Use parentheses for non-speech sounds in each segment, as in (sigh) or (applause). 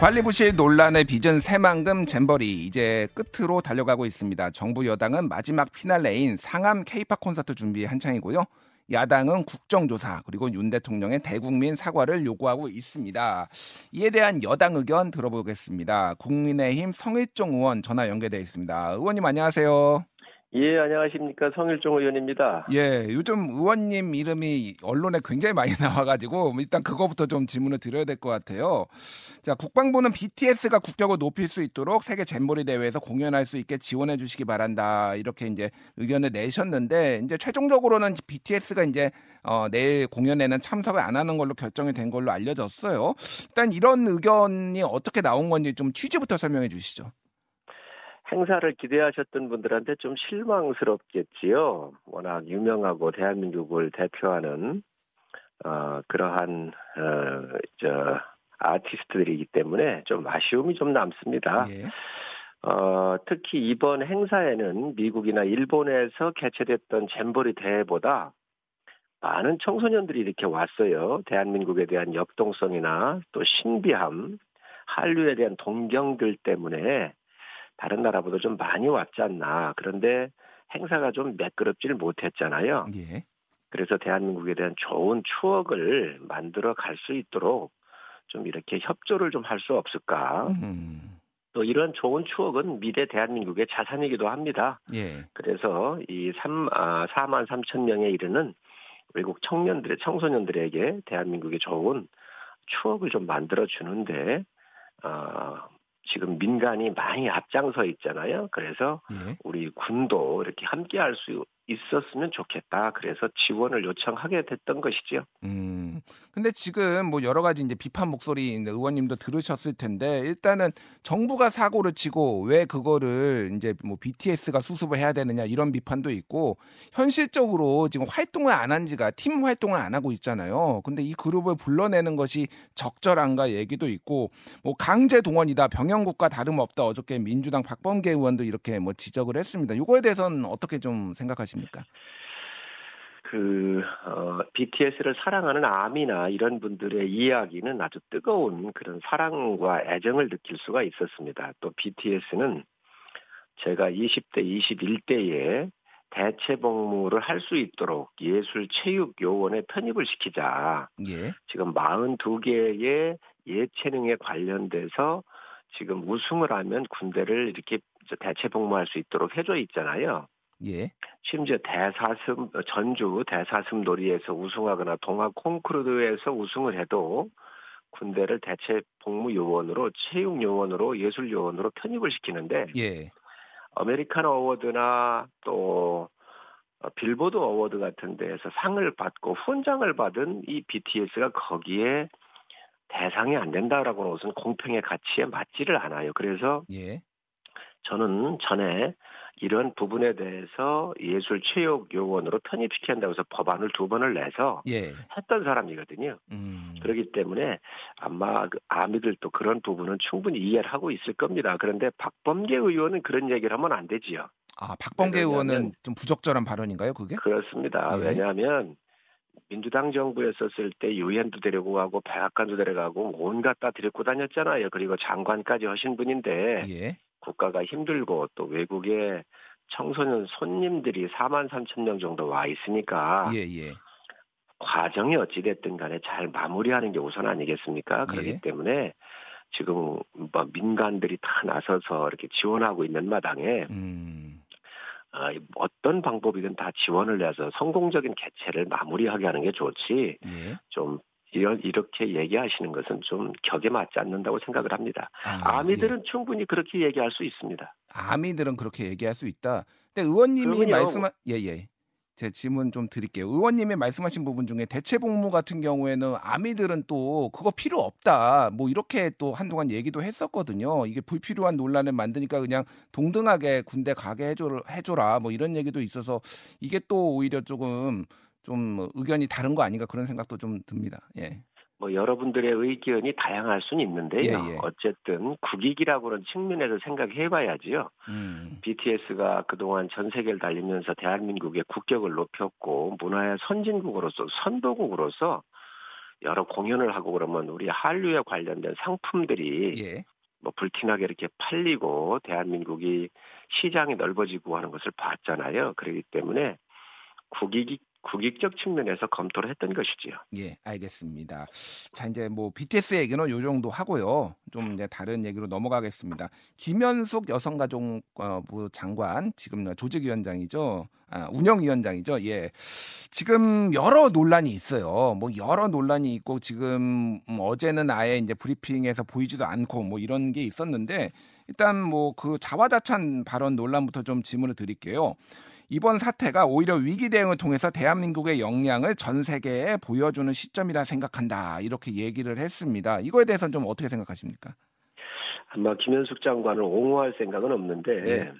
관리 부실 논란의 빚은 새만금 잼버리 이제 끝으로 달려가고 있습니다. 정부 여당은 마지막 피날레인 상암 케이팝 콘서트 준비 한창이고요. 야당은 국정조사 그리고 윤 대통령의 대국민 사과를 요구하고 있습니다. 이에 대한 여당 의견 들어보겠습니다. 국민의힘 성일종 의원 전화 연결되어 있습니다. 의원님 안녕하세요. 예, 안녕하십니까. 성일종 의원입니다. 예, 요즘 의원님 이름이 언론에 굉장히 많이 (laughs) 나와가지고 일단 그거부터 좀 질문을 드려야 될 것 같아요. 자, 국방부는 BTS가 국격을 높일 수 있도록 세계 잼버리 대회에서 공연할 수 있게 지원해 주시기 바란다. 이렇게 이제 의견을 내셨는데 이제 최종적으로는 BTS가 이제 어, 내일 공연에는 참석을 안 하는 걸로 결정이 된 걸로 알려졌어요. 일단 이런 의견이 어떻게 나온 건지 좀 취지부터 설명해 주시죠. 행사를 기대하셨던 분들한테 좀 실망스럽겠지요. 워낙 유명하고 대한민국을 대표하는 어, 그러한 어, 저 아티스트들이기 때문에 좀 아쉬움이 좀 남습니다. 예. 어, 특히 이번 행사에는 미국이나 일본에서 개최됐던 잼버리 대회보다 많은 청소년들이 이렇게 왔어요. 대한민국에 대한 역동성이나 또 신비함, 한류에 대한 동경들 때문에 다른 나라보다 좀 많이 왔지 않나. 그런데 행사가 좀 매끄럽지를 못했잖아요. 예. 그래서 대한민국에 대한 좋은 추억을 만들어 갈 수 있도록 좀 이렇게 협조를 좀 할 수 없을까. 음. 또 이런 좋은 추억은 미래 대한민국의 자산이기도 합니다. 예. 그래서 이 3, 아, 4만 3천 명에 이르는 외국 청년들의 청소년들에게 대한민국의 좋은 추억을 좀 만들어 주는데 어, 지금 민간이 많이 앞장서 있잖아요. 그래서 예. 우리 군도 이렇게 함께 할 수 있었으면 좋겠다. 그래서 지원을 요청하게 됐던 것이지요. 음. 근데 지금 뭐 여러 가지 이제 비판 목소리 의원님도 들으셨을 텐데 일단은 정부가 사고를 치고 왜 그거를 이제 뭐 BTS가 수습을 해야 되느냐 이런 비판도 있고 현실적으로 지금 활동을 안 한 지가 팀 활동을 안 하고 있잖아요. 근데 이 그룹을 불러내는 것이 적절한가 얘기도 있고 뭐 강제 동원이다 병영국과 다름없다 어저께 민주당 박범계 의원도 이렇게 뭐 지적을 했습니다. 이거에 대해서는 어떻게 좀 생각하십니까? 있습니까? 그 어, BTS를 사랑하는 아미나 이런 분들의 이야기는 아주 뜨거운 그런 사랑과 애정을 느낄 수가 있었습니다. 또 BTS는 제가 20대, 21대에 대체 복무를 할 수 있도록 예술 체육 요원에 편입을 시키자. 예. 지금 42개의 예체능에 관련돼서 지금 우승을 하면 군대를 이렇게 대체 복무할 수 있도록 해줘 있잖아요. 예. 심지어 대사습 전주 대사습 놀이에서 우승하거나 동아 콩쿠르에서 우승을 해도 군대를 대체 복무 요원으로 체육 요원으로 예술 요원으로 편입을 시키는데 예. American Award나 또 Billboard Award 같은 데에서 상을 받고 훈장을 받은 이 BTS가 거기에 대상이 안 된다라고는 우선 공평의 가치에 맞지를 않아요. 그래서 예. 저는 전에 이런 부분에 대해서 예술 체육 요원으로 편입시켜야 한다고 해서 법안을 두 번을 내서 예. 했던 사람이거든요. 음. 그렇기 때문에 아마 그 아미들도 그런 부분은 충분히 이해를 하고 있을 겁니다. 그런데 박범계 의원은 그런 얘기를 하면 안 되지요. 아, 박범계 의원은 좀 부적절한 발언인가요, 그게? 그렇습니다. 예. 왜냐하면 민주당 정부에 썼을 때 유엔도 데리고 가고 백악관도 데려가고 온갖 다 데리고 다녔잖아요. 그리고 장관까지 하신 분인데 예. 국가가 힘들고 또 외국에 청소년 손님들이 4만 3천 명 정도 와 있으니까 예, 예. 과정이 어찌 됐든 간에 잘 마무리하는 게 우선 아니겠습니까? 그렇기 예. 때문에 지금 뭐 민간들이 다 나서서 이렇게 지원하고 있는 마당에 음. 어, 어떤 방법이든 다 지원을 해서 성공적인 개최를 마무리하게 하는 게 좋지 예. 좀 이런 이렇게 얘기하시는 것은 좀 격에 맞지 않는다고 생각을 합니다. 아, 미들은 예. 충분히 그렇게 얘기할 수 있습니다. 아미들은 그렇게 얘기할 수 있다. 근데 의원님이 말씀한 예예. 예. 제 질문 좀 드릴게요. 의원님이 말씀하신 부분 중에 대체 복무 같은 경우에는 아미들은 또 그거 필요 없다. 뭐 이렇게 또 한동안 얘기도 했었거든요. 이게 불필요한 논란을 만드니까 그냥 동등하게 군대 가게 해줘, 해줘라. 뭐 이런 얘기도 있어서 이게 또 오히려 조금 좀 의견이 다른 거 아닌가 그런 생각도 좀 듭니다. 예. 뭐 여러분들의 의견이 다양할 수는 있는데요. 예, 예. 어쨌든 국익이라고는 측면에서 생각해 봐야지요. 음. BTS가 그동안 전 세계를 달리면서 대한민국의 국격을 높였고 문화의 선진국으로서 선도국으로서 여러 공연을 하고 그러면 우리 한류에 관련된 상품들이 예. 뭐 불티나게 이렇게 팔리고 대한민국이 시장이 넓어지고 하는 것을 봤잖아요. 그렇기 때문에 국익이 국익적 측면에서 검토를 했던 것이지요. 예, 알겠습니다. 자, 이제 뭐 BTS 얘기는 요 정도 하고요. 좀 이제 다른 얘기로 넘어가겠습니다. 김현숙 여성가족부 장관, 지금 조직위원장이죠. 아, 운영위원장이죠. 예. 지금 여러 논란이 있어요. 뭐 여러 논란이 있고 지금 음, 어제는 아예 이제 브리핑에서 보이지도 않고 뭐 이런 게 있었는데 일단 뭐 그 자화자찬 발언 논란부터 좀 질문을 드릴게요. 이번 사태가 오히려 위기 대응을 통해서 대한민국의 역량을 전 세계에 보여주는 시점이라 생각한다. 이렇게 얘기를 했습니다. 이거에 대해서는 좀 어떻게 생각하십니까? 아마 김현숙 장관을 옹호할 생각은 없는데 예.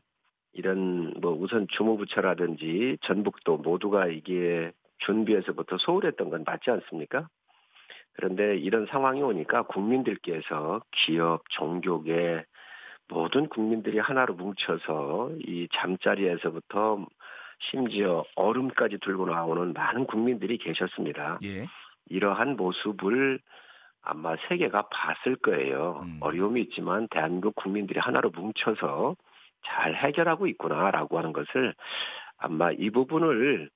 이런 뭐 우선 주무부처라든지 전북도 모두가 이게 준비에서부터 소홀했던 건 맞지 않습니까? 그런데 이런 상황이 오니까 국민들께서 기업, 종교계 모든 국민들이 하나로 뭉쳐서 이 잠자리에서부터 심지어 얼음까지 들고 나오는 많은 국민들이 계셨습니다. 예. 이러한 모습을 아마 세계가 봤을 거예요. 음. 어려움이 있지만 대한민국 국민들이 하나로 뭉쳐서 잘 해결하고 있구나라고 하는 것을 아마 이 부분을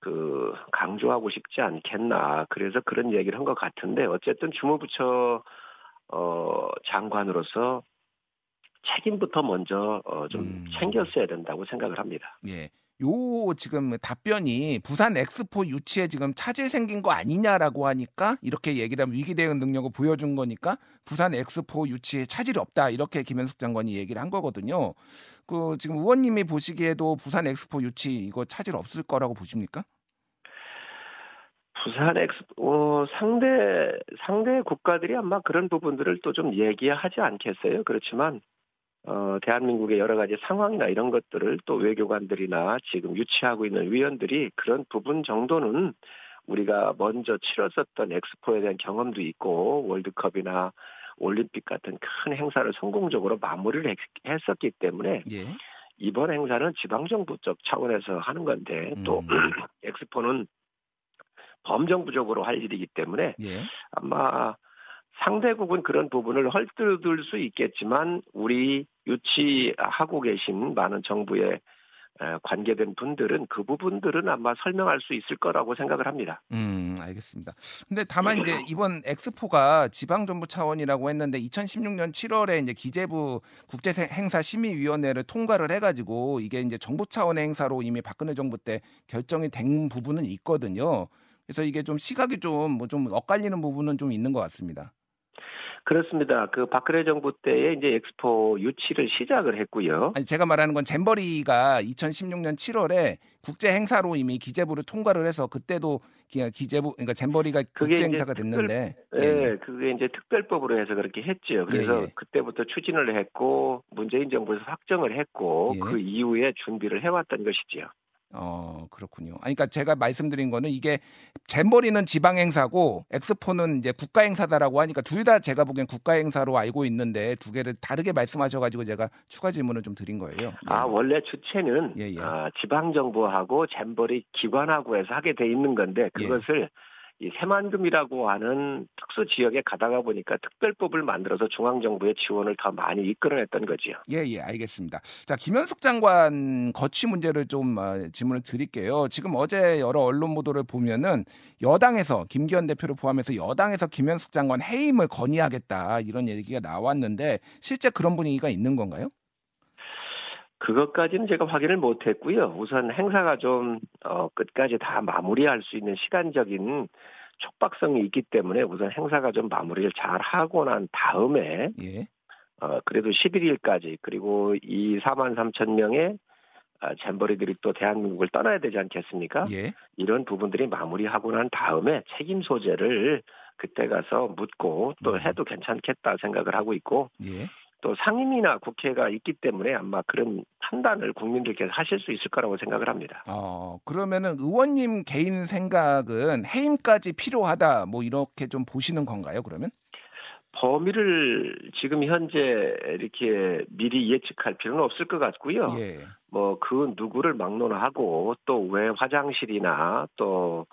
그 강조하고 싶지 않겠나. 그래서 그런 얘기를 한 것 같은데 어쨌든 주무부처 어 장관으로서 책임부터 먼저 어 좀 음. 챙겼어야 된다고 생각을 합니다. 예. 요 지금 답변이 부산 엑스포 유치에 지금 차질 생긴 거 아니냐라고 하니까 이렇게 얘기를 하면 위기 대응 능력을 보여준 거니까 부산 엑스포 유치에 차질이 없다 이렇게 김현숙 장관이 얘기를 한 거거든요. 그 지금 의원님이 보시기에도 부산 엑스포 유치 이거 차질 없을 거라고 보십니까? 부산 엑스포 어, 상대 상대 국가들이 아마 그런 부분들을 또 좀 얘기하지 않겠어요. 그렇지만 어, 대한민국의 여러 가지 상황이나 이런 것들을 또 외교관들이나 지금 유치하고 있는 위원들이 그런 부분 정도는 우리가 먼저 치렀었던 엑스포에 대한 경험도 있고 월드컵이나 올림픽 같은 큰 행사를 성공적으로 마무리를 했, 했었기 때문에 예. 이번 행사는 지방정부적 차원에서 하는 건데 또 음. (clears throat) 엑스포는 범정부적으로 할 일이기 때문에 예. 아마 상대국은 그런 부분을 헐뜯을 수 있겠지만 우리 유치하고 계신 많은 정부에 에, 관계된 분들은 그 부분들은 아마 설명할 수 있을 거라고 생각을 합니다. 음, 알겠습니다. 근데 다만 이제 이번 엑스포가 지방 정부 차원이라고 했는데 2016년 7월에 이제 기재부 국제 행사 심의 위원회를 통과를 해 가지고 이게 이제 정부 차원의 행사로 이미 박근혜 정부 때 결정이 된 부분은 있거든요. 그래서 이게 좀 시각이 좀 뭐좀 엇갈리는 부분은 좀 있는 것 같습니다. 그렇습니다. 그 박근혜 정부 때에 이제 엑스포 유치를 시작을 했고요. 아니 제가 말하는 건 잼버리가 2016년 7월에 국제 행사로 이미 기재부를 통과를 해서 그때도 기- 기재부 그러니까 잼버리가 국제 행사가 됐는데 예, 예, 그게 이제 특별법으로 해서 그렇게 했죠. 그래서 예, 예. 그때부터 추진을 했고 문재인 정부에서 확정을 했고 예. 그 이후에 준비를 해왔던 것이지요. 어 그렇군요. 아니, 그러니까 제가 말씀드린 거는 이게 잼버리는 지방 행사고 엑스포는 이제 국가 행사다라고 하니까 둘 다 제가 보기엔 국가 행사로 알고 있는데 두 개를 다르게 말씀하셔가지고 제가 추가 질문을 좀 드린 거예요. 예. 아 원래 주체는 예, 예. 아, 지방 정부하고 잼버리 기관하고 해서 하게 돼 있는 건데 예. 그것을 이 새만금이라고 하는 특수 지역에 가다가 보니까 특별법을 만들어서 중앙 정부의 지원을 더 많이 이끌어냈던 거지요. 예, 예, 알겠습니다. 자, 김현숙 장관 거취 문제를 좀 어, 질문을 드릴게요. 지금 어제 여러 언론 보도를 보면은 여당에서 김기현 대표를 포함해서 여당에서 김현숙 장관 해임을 건의하겠다 이런 얘기가 나왔는데 실제 그런 분위기가 있는 건가요? 그것까지는 제가 확인을 못했고요. 우선 행사가 좀 어, 끝까지 다 마무리할 수 있는 시간적인 촉박성이 있기 때문에 우선 행사가 좀 마무리를 잘 하고 난 다음에 예. 어, 그래도 11일까지 그리고 이 4만 3천 명의 아, 잼버리들이 또 대한민국을 떠나야 되지 않겠습니까? 예. 이런 부분들이 마무리하고 난 다음에 책임 소재를 그때 가서 묻고 또 음. 해도 괜찮겠다 생각을 하고 있고 예. 또 상임이나 국회가 있기 때문에 아마 그런 판단을 국민들께서 하실 수 있을 거라고 생각을 합니다. 어, 그러면은 의원님 개인 생각은 해임까지 필요하다 뭐 이렇게 좀 보시는 건가요, 그러면? 범위를 지금 현재 이렇게 미리 예측할 필요는 없을 것 같고요. 예. 뭐그 누구를 막론하고 또 왜 화장실이나 또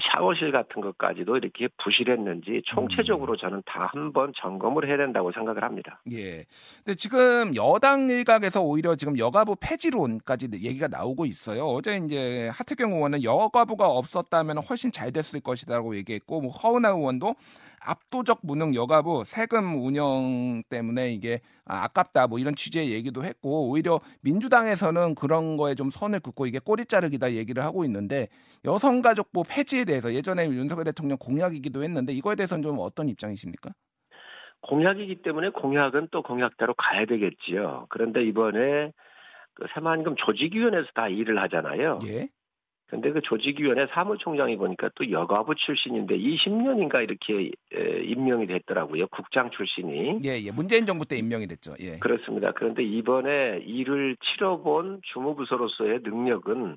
샤워실 같은 것까지도 이렇게 부실했는지 총체적으로 음. 저는 다 한번 점검을 해야 된다고 생각을 합니다. 예. 근데 지금 여당 일각에서 오히려 지금 여가부 폐지론까지 얘기가 나오고 있어요. 어제 이제 하태경 의원은 여가부가 없었다면 훨씬 잘 됐을 것이다라고 얘기했고 뭐 허은하 의원도 압도적 무능 여가부 세금 운영 때문에 이게 아, 아깝다 뭐 이런 취지의 얘기도 했고 오히려 민주당에서는 그런 거에 좀 선을 긋고 이게 꼬리 자르기다 얘기를 하고 있는데 여성가족부 폐지에 대해서 예전에 윤석열 대통령 공약이기도 했는데 이거에 대해서는 좀 어떤 입장이십니까? 공약이기 때문에 공약은 또 공약대로 가야 되겠지요. 그런데 이번에 그 새만금 조직위원회에서 다 일을 하잖아요. 예. 근데 그 조직위원회 사무총장이 보니까 또 여가부 출신인데 20년인가 이렇게 에, 임명이 됐더라고요. 국장 출신이. 예, 예. 문재인 정부 때 임명이 됐죠. 예. 그렇습니다. 그런데 이번에 일을 치러본 주무부서로서의 능력은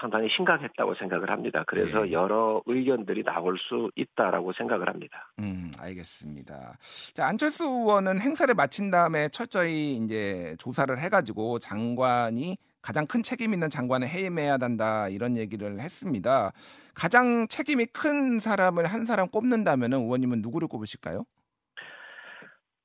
상당히 심각했다고 생각을 합니다. 그래서 예. 여러 의견들이 나올 수 있다라고 생각을 합니다. 음, 알겠습니다. 자, 안철수 의원은 행사를 마친 다음에 철저히 이제 조사를 해가지고 장관이 가장 큰 책임 있는 장관을 해임해야 한다 이런 얘기를 했습니다. 가장 책임이 큰 사람을 한 사람 꼽는다면 의원님은 누구를 꼽으실까요?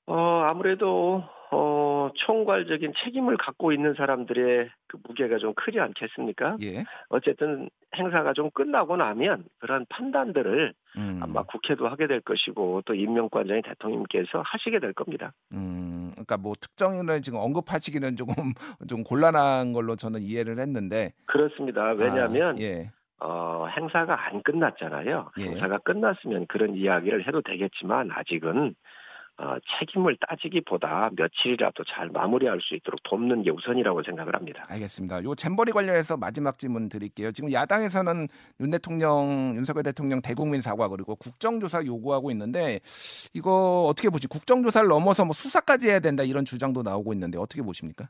어, 아무래도 어, 총괄적인 책임을 갖고 있는 사람들의 그 무게가 좀 크지 않겠습니까? 예. 어쨌든 행사가 좀 끝나고 나면 그런 판단들을 음, 아마 국회도 하게 될 것이고 또 임명관장이 대통령님께서 하시게 될 겁니다. 음, 그러니까 뭐 특정인을 지금 언급하시기는 조금 (laughs) 좀 곤란한 걸로 저는 이해를 했는데. 그렇습니다. 왜냐하면 아, 예, 어, 행사가 안 끝났잖아요. 예. 행사가 끝났으면 그런 이야기를 해도 되겠지만 아직은 어, 책임을 따지기보다 며칠이라도 잘 마무리할 수 있도록 돕는 게 우선이라고 생각을 합니다. 알겠습니다. 요 잼버리 관련해서 마지막 질문 드릴게요. 지금 야당에서는 윤 대통령, 윤석열 대통령 대국민 사과 그리고 국정조사 요구하고 있는데 이거 어떻게 보시? 국정조사를 넘어서 뭐 수사까지 해야 된다 이런 주장도 나오고 있는데 어떻게 보십니까?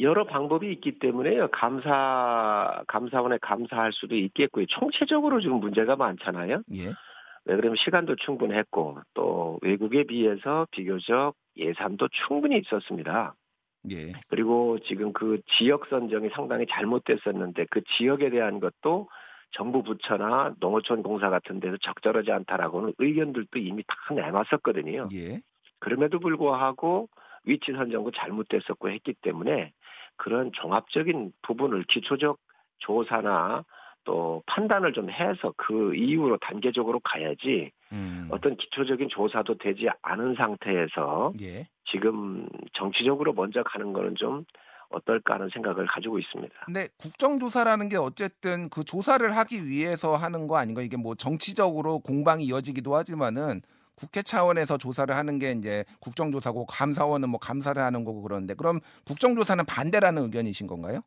여러 방법이 있기 때문에요. 감사 감사원에 감사할 수도 있겠고요. 총체적으로 지금 문제가 많잖아요. 예, 왜 그러면 시간도 충분했고 또 외국에 비해서 비교적 예산도 충분히 있었습니다. 예, 그리고 지금 그 지역 선정이 상당히 잘못됐었는데 그 지역에 대한 것도 정부 부처나 농어촌 공사 같은 데서 적절하지 않다라고는 의견들도 이미 다 내놨었거든요. 예, 그럼에도 불구하고 위치 선정도 잘못됐었고 했기 때문에 그런 종합적인 부분을 기초적 조사나 또 판단을 좀 해서 그 이후로 단계적으로 가야지 음, 어떤 기초적인 조사도 되지 않은 상태에서 예. 지금 정치적으로 먼저 가는 거는 좀 어떨까 하는 생각을 가지고 있습니다. 근데 국정조사라는 게 어쨌든 그 조사를 하기 위해서 하는 거 아닌가? 이게 뭐 정치적으로 공방이 이어지기도 하지만은 국회 차원에서 조사를 하는 게 이제 국정조사고 감사원은 뭐 감사를 하는 거고 그런데 그럼 국정조사는 반대라는 의견이신 건가요?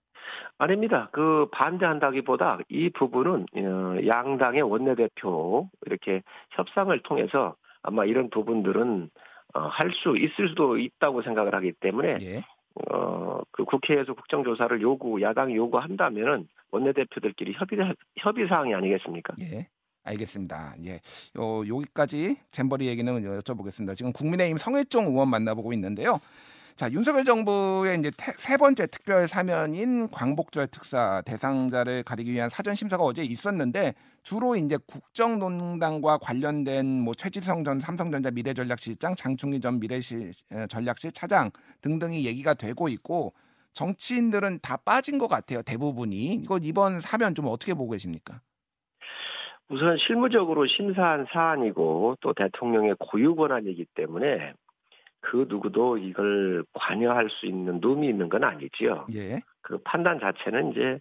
아닙니다. 그 반대한다기보다 이 부분은 어, 양당의 원내대표 이렇게 협상을 통해서 아마 이런 부분들은 어, 할수 있을 수도 있다고 생각을 하기 때문에 예. 어, 그 국회에서 국정조사를 요구, 야당이 요구한다면은 원내대표들끼리 협의, 협의 사항이 아니겠습니까? 예. 알겠습니다. 예. 요, 여기까지 잼버리 얘기는 여쭤보겠습니다. 지금 국민의힘 성일종 의원 만나보고 있는데요. 자, 윤석열 정부의 이제 태- 세 번째 특별 사면인 광복절 특사 대상자를 가리기 위한 사전 심사가 어제 있었는데 주로 이제 국정농단과 관련된 뭐 최지성 전 삼성전자 미래전략실장, 장충기 전 미래전략실 차장 등등이 얘기가 되고 있고 정치인들은 다 빠진 것 같아요. 대부분이. 이거 이번 사면 좀 어떻게 보고 계십니까? 우선 실무적으로 심사한 사안이고 또 대통령의 고유 권한이기 때문에 그 누구도 이걸 관여할 수 있는 놈이 있는 건 아니지요. 예. 그 판단 자체는 이제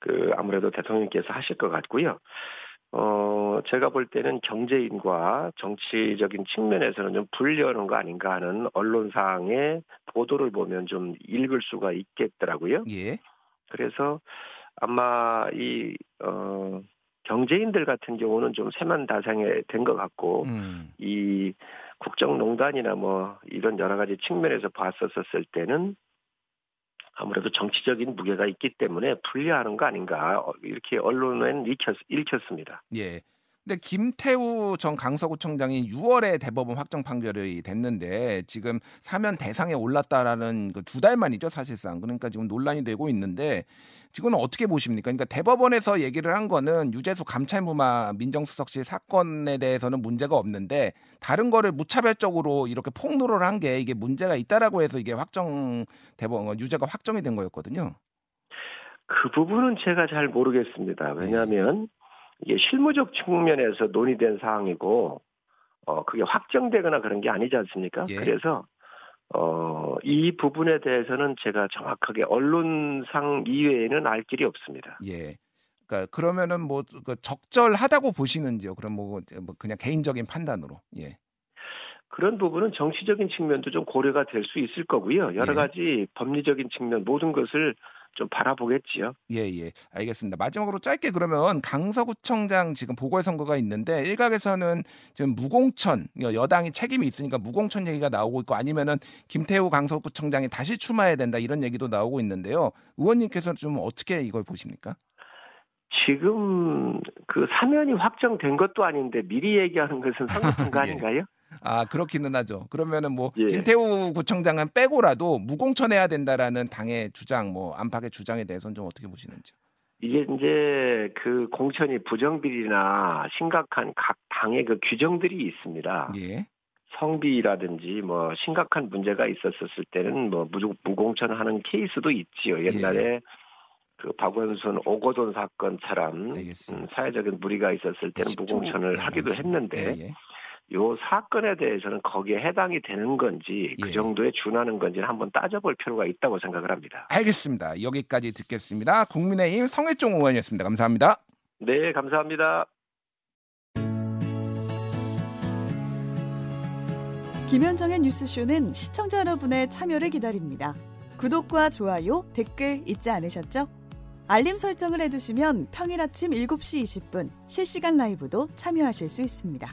그 아무래도 대통령께서 하실 것 같고요. 어, 제가 볼 때는 경제인과 정치적인 측면에서는 좀 분리하는 거 아닌가 하는 언론상의 보도를 보면 좀 읽을 수가 있겠더라고요. 예. 그래서 아마 이, 어, 경제인들 같은 경우는 좀 세만다생에 된것 같고, 음. 이 국정농단이나 뭐 이런 여러 가지 측면에서 봤었을 때는 아무래도 정치적인 무게가 있기 때문에 분리하는 거 아닌가 어, 이렇게 언론은 읽혔, 읽혔습니다. 예. 근데 김태우 전 강서구청장이 6월에 대법원 확정 판결이 됐는데 지금 사면 대상에 올랐다라는 그 두 달 만이죠 사실상 그러니까 지금 논란이 되고 있는데 지금은 어떻게 보십니까? 그러니까 대법원에서 얘기를 한 거는 유재수 감찰무마 민정수석실 사건에 대해서는 문제가 없는데 다른 거를 무차별적으로 이렇게 폭로를 한 게 이게 문제가 있다라고 해서 이게 확정 대법원 유죄가 확정이 된 거였거든요. 그 부분은 제가 잘 모르겠습니다. 왜냐하면 이게 실무적 측면에서 논의된 사항이고 어 그게 확정되거나 그런 게 아니지 않습니까? 예. 그래서 어, 이 부분에 대해서는 제가 정확하게 언론상 이외에는 알 길이 없습니다. 예. 그러니까 그러면은 뭐그 적절하다고 보시는지요? 그럼 뭐, 뭐 그냥 개인적인 판단으로. 예. 그런 부분은 정치적인 측면도 좀 고려가 될 수 있을 거고요. 여러 예. 가지 법리적인 측면 모든 것을 좀 바라보겠지요. 예, 예. 알겠습니다. 마지막으로 짧게 그러면 강서구청장 지금 보궐선거가 있는데 일각에서는 지금 무공천 여당이 책임이 있으니까 무공천 얘기가 나오고 있고 아니면은 김태우 강서구청장이 다시 출마해야 된다 이런 얘기도 나오고 있는데요. 의원님께서 좀 어떻게 이걸 보십니까? 지금 그 사면이 확정된 것도 아닌데 미리 얘기하는 것은 (laughs) 상급한 거 예. 아닌가요? 아 그렇기는 하죠. 그러면은 뭐 예. 김태우 구청장은 빼고라도 무공천해야 된다라는 당의 주장, 뭐 안팎의 주장에 대해서는 좀 어떻게 보시는지. 이게 이제 그 공천이 부정비리나 심각한 각 당의 그 규정들이 있습니다. 예. 성비라든지 뭐 심각한 문제가 있었을 때는 뭐 무공천하는 케이스도 있지요. 옛날에 예. 그 박원순 오거돈 사건처럼 음, 사회적인 무리가 있었을 때는 무공천을 하기도 했는데 예, 예. 요 사건에 대해서는 거기에 해당이 되는 건지 그 예. 정도에 준하는 건지는 한번 따져볼 필요가 있다고 생각을 합니다. 알겠습니다. 여기까지 듣겠습니다. 국민의힘 성혜종 의원이었습니다. 감사합니다. 네, 감사합니다. 김현정의 뉴스쇼는 시청자 여러분의 참여를 기다립니다. 구독과 좋아요, 댓글 잊지 않으셨죠? 알림 설정을 해두시면 평일 아침 7시 20분 실시간 라이브도 참여하실 수 있습니다.